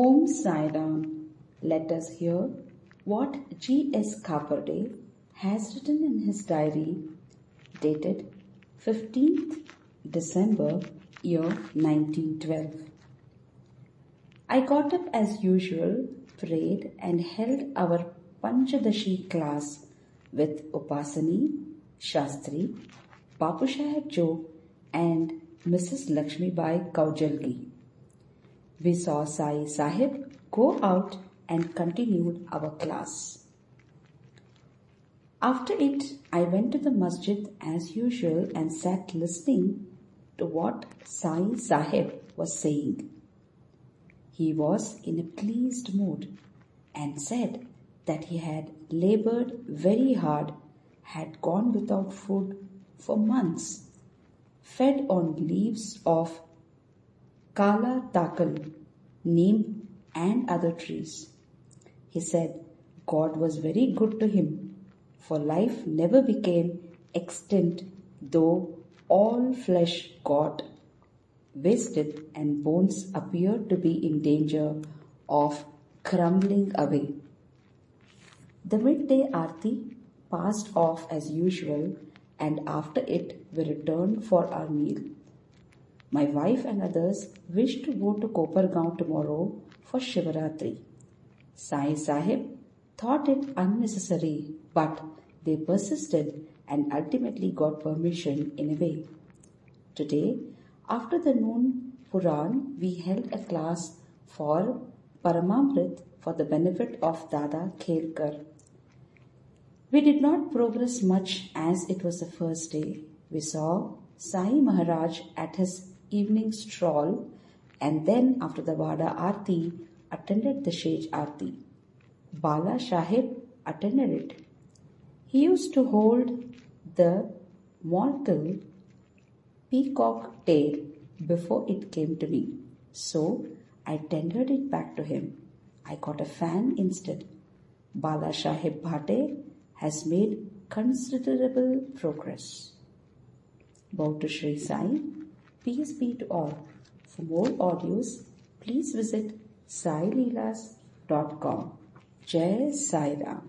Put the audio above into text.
Om Sai Ram. Let us hear what G.S. Khaparde has written in his diary dated 15th December year 1912. I got up as usual, prayed and held our Panchadashi class with Upasani, Shastri, Bapu Sahib Jog and Mrs. Lakshmi Bai Kaujalgi. We saw Sai Sahib go out and continued our class. After it, I went to the masjid as usual and sat listening to what Sai Sahib was saying. He was in a pleased mood and said that he had labored very hard, had gone without food for months, fed on leaves of kala takal, neem and other trees. He said God was very good to him, for life never became extinct though all flesh got wasted and bones appeared to be in danger of crumbling away. The midday arti passed off as usual and after it we returned for our meal. My wife and others wished to go to Kopargaon tomorrow for Shivaratri. Sai Sahib thought it unnecessary but they persisted and ultimately got permission in a way. Today, after the noon Puran, we held a class for Paramamrit for the benefit of Dada Kelkar. We did not progress much as it was the first day. We saw Sai Maharaj at his evening stroll and then after the Vada Aarti attended the Shej Aarti. Bala Sahib attended it. He used to hold the mortal peacock tail before it came to me. So I tendered it back to him. I got a fan instead. Bala Sahib Bhate has made considerable progress. Bow to Sai. Peace be to all. For more audios, please visit saileelas.com. Jai Sai Ram.